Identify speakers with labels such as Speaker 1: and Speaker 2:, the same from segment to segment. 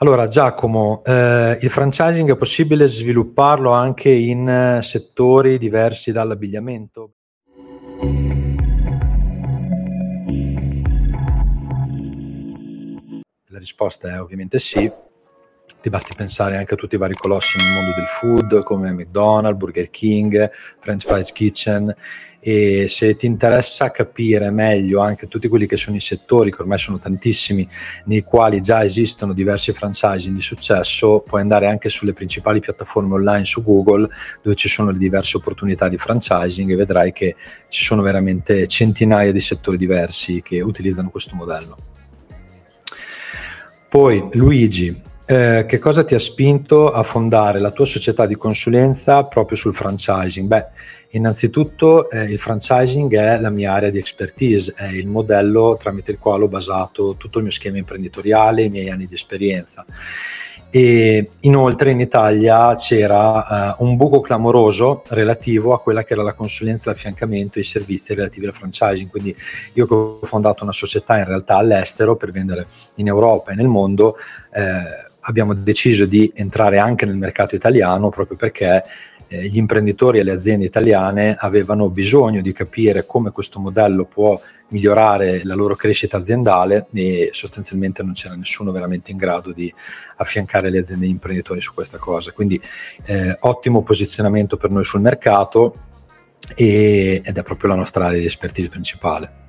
Speaker 1: Allora Giacomo, eh, il franchising è possibile svilupparlo anche in eh, settori diversi dall'abbigliamento? La risposta è ovviamente sì. Ti basti pensare anche a tutti i vari colossi nel mondo del food come McDonald's, Burger King, French Fries Kitchen e se ti interessa capire meglio anche tutti quelli che sono i settori, che ormai sono tantissimi, nei quali già esistono diversi franchising di successo, puoi andare anche sulle principali piattaforme online su Google dove ci sono le diverse opportunità di franchising e vedrai che ci sono veramente centinaia di settori diversi che utilizzano questo modello. Poi Luigi, eh, che cosa ti ha spinto a fondare la tua società di consulenza proprio sul franchising? Beh, Innanzitutto eh, il franchising è la mia area di expertise, è il modello tramite il quale ho basato tutto il mio schema imprenditoriale, i miei anni di esperienza. E inoltre in Italia c'era uh, un buco clamoroso relativo a quella che era la consulenza, l'affiancamento e i servizi relativi al franchising. Quindi io che ho fondato una società in realtà all'estero per vendere in Europa e nel mondo, eh, abbiamo deciso di entrare anche nel mercato italiano proprio perché eh, gli imprenditori e le aziende italiane avevano bisogno di capire come questo modello può migliorare la loro crescita aziendale e sostanzialmente non c'era nessuno veramente in grado di affiancare le aziende e gli imprenditori su questa cosa. Quindi eh, ottimo posizionamento per noi sul mercato e, ed è proprio la nostra area di expertise principale.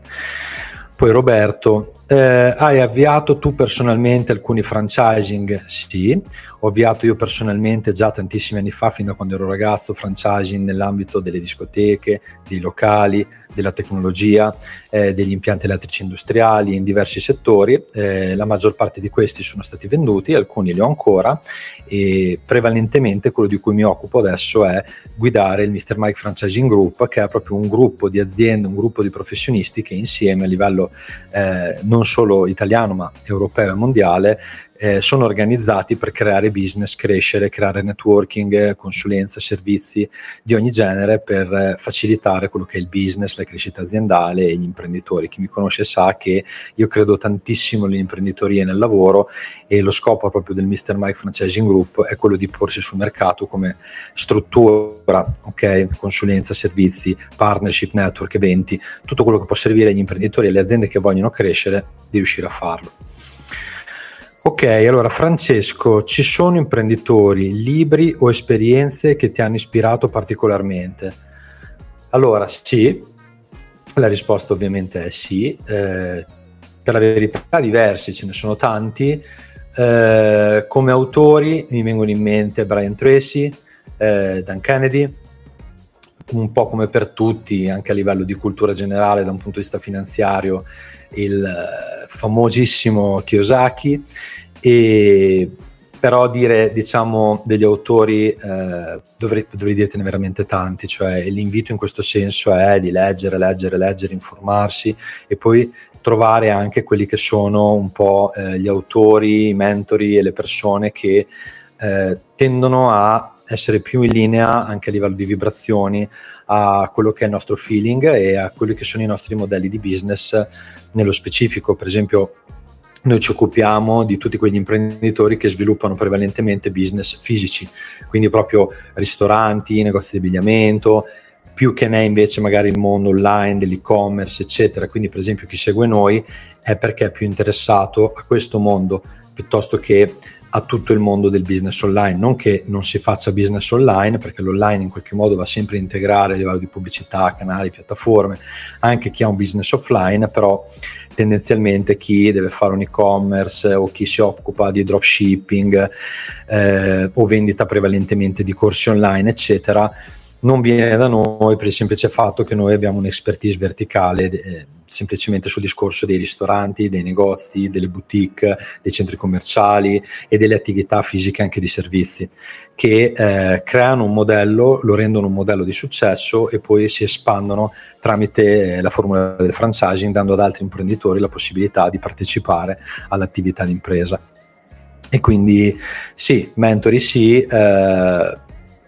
Speaker 1: Poi Roberto, eh, hai avviato tu personalmente alcuni franchising? Sì, ho avviato io personalmente già tantissimi anni fa, fin da quando ero ragazzo, franchising nell'ambito delle discoteche, dei locali, della tecnologia, eh, degli impianti elettrici industriali in diversi settori. Eh, la maggior parte di questi sono stati venduti, alcuni li ho ancora e prevalentemente quello di cui mi occupo adesso è guidare il Mr. Mike Franchising Group, che è proprio un gruppo di aziende, un gruppo di professionisti che insieme a livello eh, non solo italiano ma europeo e mondiale eh, sono organizzati per creare business, crescere, creare networking, consulenza, servizi di ogni genere per eh, facilitare quello che è il business, la crescita aziendale e gli imprenditori. Chi mi conosce sa che io credo tantissimo nell'imprenditoria e nel lavoro e lo scopo proprio del Mr. Mike Franchising Group è quello di porsi sul mercato come struttura, ok, consulenza, servizi, partnership, network, eventi, tutto quello che può servire agli imprenditori e alle aziende che vogliono crescere di riuscire a farlo. Ok, allora Francesco, ci sono imprenditori, libri o esperienze che ti hanno ispirato particolarmente? Allora, sì, la risposta ovviamente è sì. Eh, per la verità diversi, ce ne sono tanti. Eh, come autori mi vengono in mente Brian Tracy, eh, Dan Kennedy, un po' come per tutti, anche a livello di cultura generale, da un punto di vista finanziario, il famosissimo Kiyosaki, e però dire diciamo degli autori eh, dovrei, dovrei dirtene veramente tanti, cioè l'invito in questo senso è di leggere, leggere, leggere, informarsi e poi trovare anche quelli che sono un po' eh, gli autori, i mentori e le persone che eh, tendono a essere più in linea anche a livello di vibrazioni a quello che è il nostro feeling e a quelli che sono i nostri modelli di business nello specifico. Per esempio, noi ci occupiamo di tutti quegli imprenditori che sviluppano prevalentemente business fisici, quindi proprio ristoranti, negozi di abbigliamento, più che ne è invece magari il mondo online, dell'e-commerce, eccetera. Quindi, per esempio, chi segue noi è perché è più interessato a questo mondo piuttosto che a tutto il mondo del business online. Non che non si faccia business online, perché l'online in qualche modo va sempre a integrare a livello di pubblicità, canali, piattaforme, anche chi ha un business offline, però tendenzialmente chi deve fare un e-commerce o chi si occupa di dropshipping eh, o vendita prevalentemente di corsi online, eccetera, non viene da noi per il semplice fatto che noi abbiamo un'expertise verticale. Eh, semplicemente sul discorso dei ristoranti, dei negozi, delle boutique, dei centri commerciali e delle attività fisiche anche di servizi, che eh, creano un modello, lo rendono un modello di successo e poi si espandono tramite eh, la formula del franchising, dando ad altri imprenditori la possibilità di partecipare all'attività di impresa. E quindi sì, mentori sì, eh,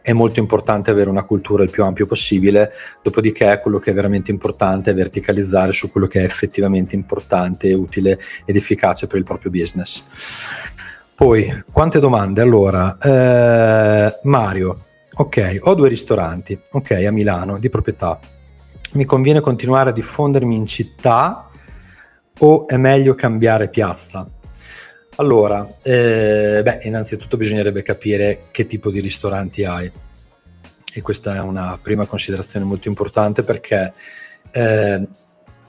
Speaker 1: è molto importante avere una cultura il più ampio possibile, dopodiché quello che è veramente importante è verticalizzare su quello che è effettivamente importante, utile ed efficace per il proprio business. Poi, quante domande? Allora, eh, Mario, ok, ho due ristoranti, ok, a Milano, di proprietà. Mi conviene continuare a diffondermi in città o è meglio cambiare piazza? Allora, eh, beh, innanzitutto bisognerebbe capire che tipo di ristoranti hai e questa è una prima considerazione molto importante perché eh,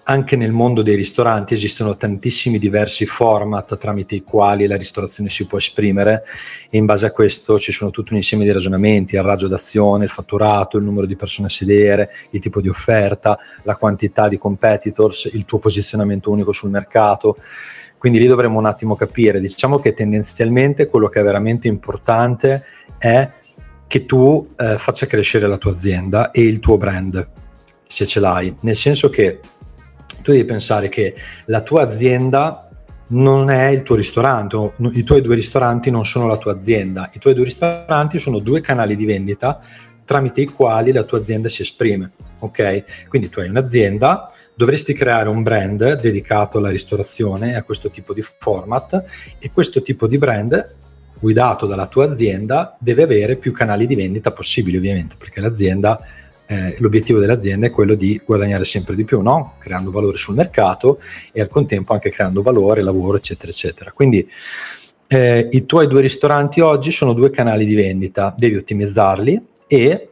Speaker 1: anche nel mondo dei ristoranti esistono tantissimi diversi format tramite i quali la ristorazione si può esprimere e in base a questo ci sono tutto un insieme di ragionamenti, il raggio d'azione, il fatturato, il numero di persone a sedere, il tipo di offerta, la quantità di competitors, il tuo posizionamento unico sul mercato. Quindi lì dovremmo un attimo capire, diciamo che tendenzialmente quello che è veramente importante è che tu eh, faccia crescere la tua azienda e il tuo brand, se ce l'hai. Nel senso che tu devi pensare che la tua azienda non è il tuo ristorante, i tuoi due ristoranti non sono la tua azienda, i tuoi due ristoranti sono due canali di vendita tramite i quali la tua azienda si esprime. Ok? Quindi tu hai un'azienda, dovresti creare un brand dedicato alla ristorazione, a questo tipo di format e questo tipo di brand guidato dalla tua azienda deve avere più canali di vendita possibili ovviamente perché l'azienda eh, l'obiettivo dell'azienda è quello di guadagnare sempre di più, no? creando valore sul mercato e al contempo anche creando valore, lavoro, eccetera, eccetera. Quindi eh, i tuoi due ristoranti oggi sono due canali di vendita, devi ottimizzarli e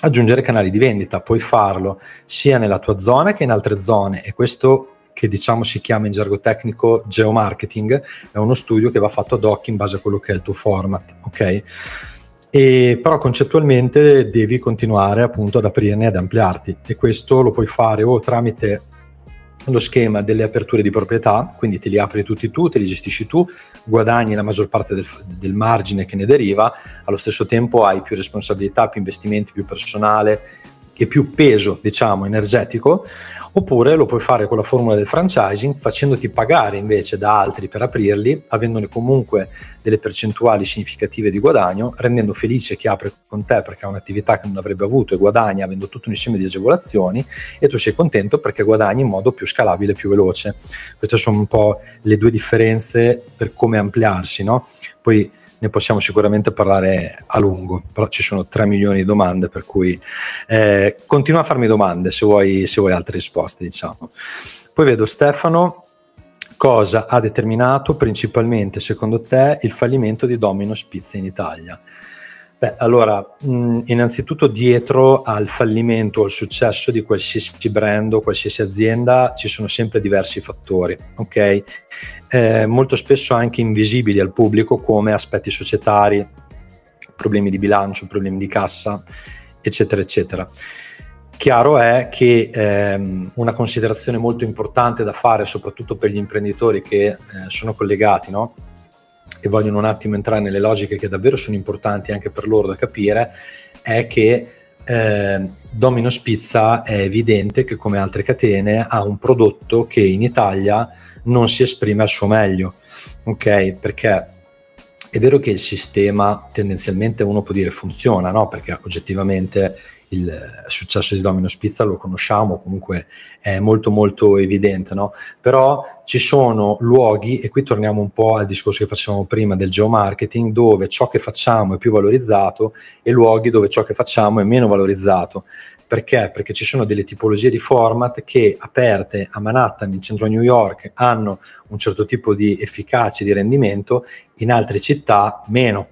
Speaker 1: aggiungere canali di vendita, puoi farlo sia nella tua zona che in altre zone e questo che diciamo si chiama in gergo tecnico geomarketing, è uno studio che va fatto ad hoc in base a quello che è il tuo format, ok? E, però concettualmente devi continuare appunto ad aprirne e ad ampliarti e questo lo puoi fare o tramite lo schema delle aperture di proprietà, quindi te li apri tutti tu, te li gestisci tu, guadagni la maggior parte del, del, margine che ne deriva, allo stesso tempo hai più responsabilità, più investimenti, più personale e più peso, diciamo, energetico, oppure lo puoi fare con la formula del franchising facendoti pagare invece da altri per aprirli, avendone comunque delle percentuali significative di guadagno, rendendo felice chi apre con te perché ha un'attività che non avrebbe avuto e guadagna avendo tutto un insieme di agevolazioni e tu sei contento perché guadagni in modo più scalabile e più veloce. Queste sono un po' le due differenze per come ampliarsi, no? Poi ne possiamo sicuramente parlare a lungo, però ci sono 3 milioni di domande, per cui eh, continua a farmi domande se vuoi, se vuoi altre risposte, diciamo. Poi vedo Stefano, cosa ha determinato principalmente, secondo te, il fallimento di Domino's Pizza in Italia? Beh, allora, mh, innanzitutto dietro al fallimento o al successo di qualsiasi brand o qualsiasi azienda ci sono sempre diversi fattori, ok? Eh, molto spesso anche invisibili al pubblico come aspetti societari, problemi di bilancio, problemi di cassa, eccetera, eccetera. Chiaro è che ehm, una considerazione molto importante da fare, soprattutto per gli imprenditori che eh, sono collegati, no? E vogliono un attimo entrare nelle logiche che davvero sono importanti anche per loro da capire, è che eh, Domino's Pizza è evidente che come altre catene ha un prodotto che in Italia non si esprime al suo meglio, ok? Perché è vero che il sistema tendenzialmente uno può dire funziona, no? Perché oggettivamente il successo di Domino's Pizza lo conosciamo, comunque è molto molto evidente, no? Però ci sono luoghi, e qui torniamo un po' al discorso che facevamo prima del geomarketing, dove ciò che facciamo è più valorizzato e luoghi dove ciò che facciamo è meno valorizzato. Perché? Perché ci sono delle tipologie di format che aperte a Manhattan, in centro a New York, hanno un certo tipo di efficacia, di rendimento, in altre città meno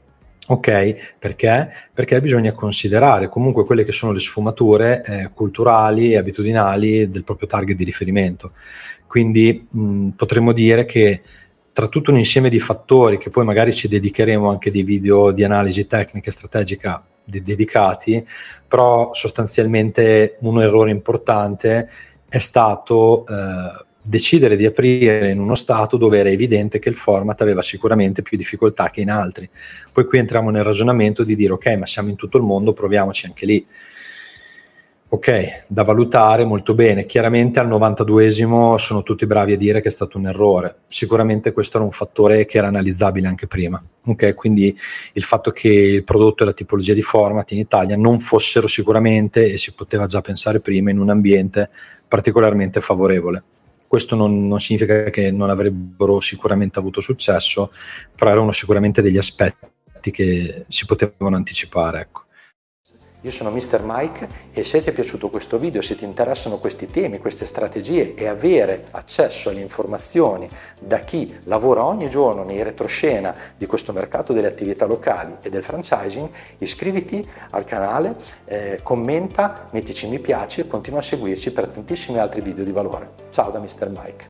Speaker 1: Ok, perché? Perché bisogna considerare comunque quelle che sono le sfumature eh, culturali e abitudinali del proprio target di riferimento. Quindi mh, potremmo dire che tra tutto un insieme di fattori, che poi magari ci dedicheremo anche di video di analisi tecnica e strategica de- dedicati, però sostanzialmente un errore importante è stato eh, decidere di aprire in uno stato dove era evidente che il format aveva sicuramente più difficoltà che in altri. Poi qui entriamo nel ragionamento di dire ok, ma siamo in tutto il mondo, proviamoci anche lì. Ok, da valutare molto bene. Chiaramente al 92esimo sono tutti bravi a dire che è stato un errore. Sicuramente questo era un fattore che era analizzabile anche prima. Ok, quindi il fatto che il prodotto e la tipologia di format in Italia non fossero sicuramente, e si poteva già pensare prima, in un ambiente particolarmente favorevole questo non, non, significa che non avrebbero sicuramente avuto successo, però erano sicuramente degli aspetti che si potevano anticipare. Ecco.
Speaker 2: Io sono Mr. Mike e se ti è piaciuto questo video, se ti interessano questi temi, queste strategie e avere accesso alle informazioni da chi lavora ogni giorno nei retroscena di questo mercato delle attività locali e del franchising, iscriviti al canale, eh, commenta, mettici mi piace e continua a seguirci per tantissimi altri video di valore. Ciao da Mr. Mike.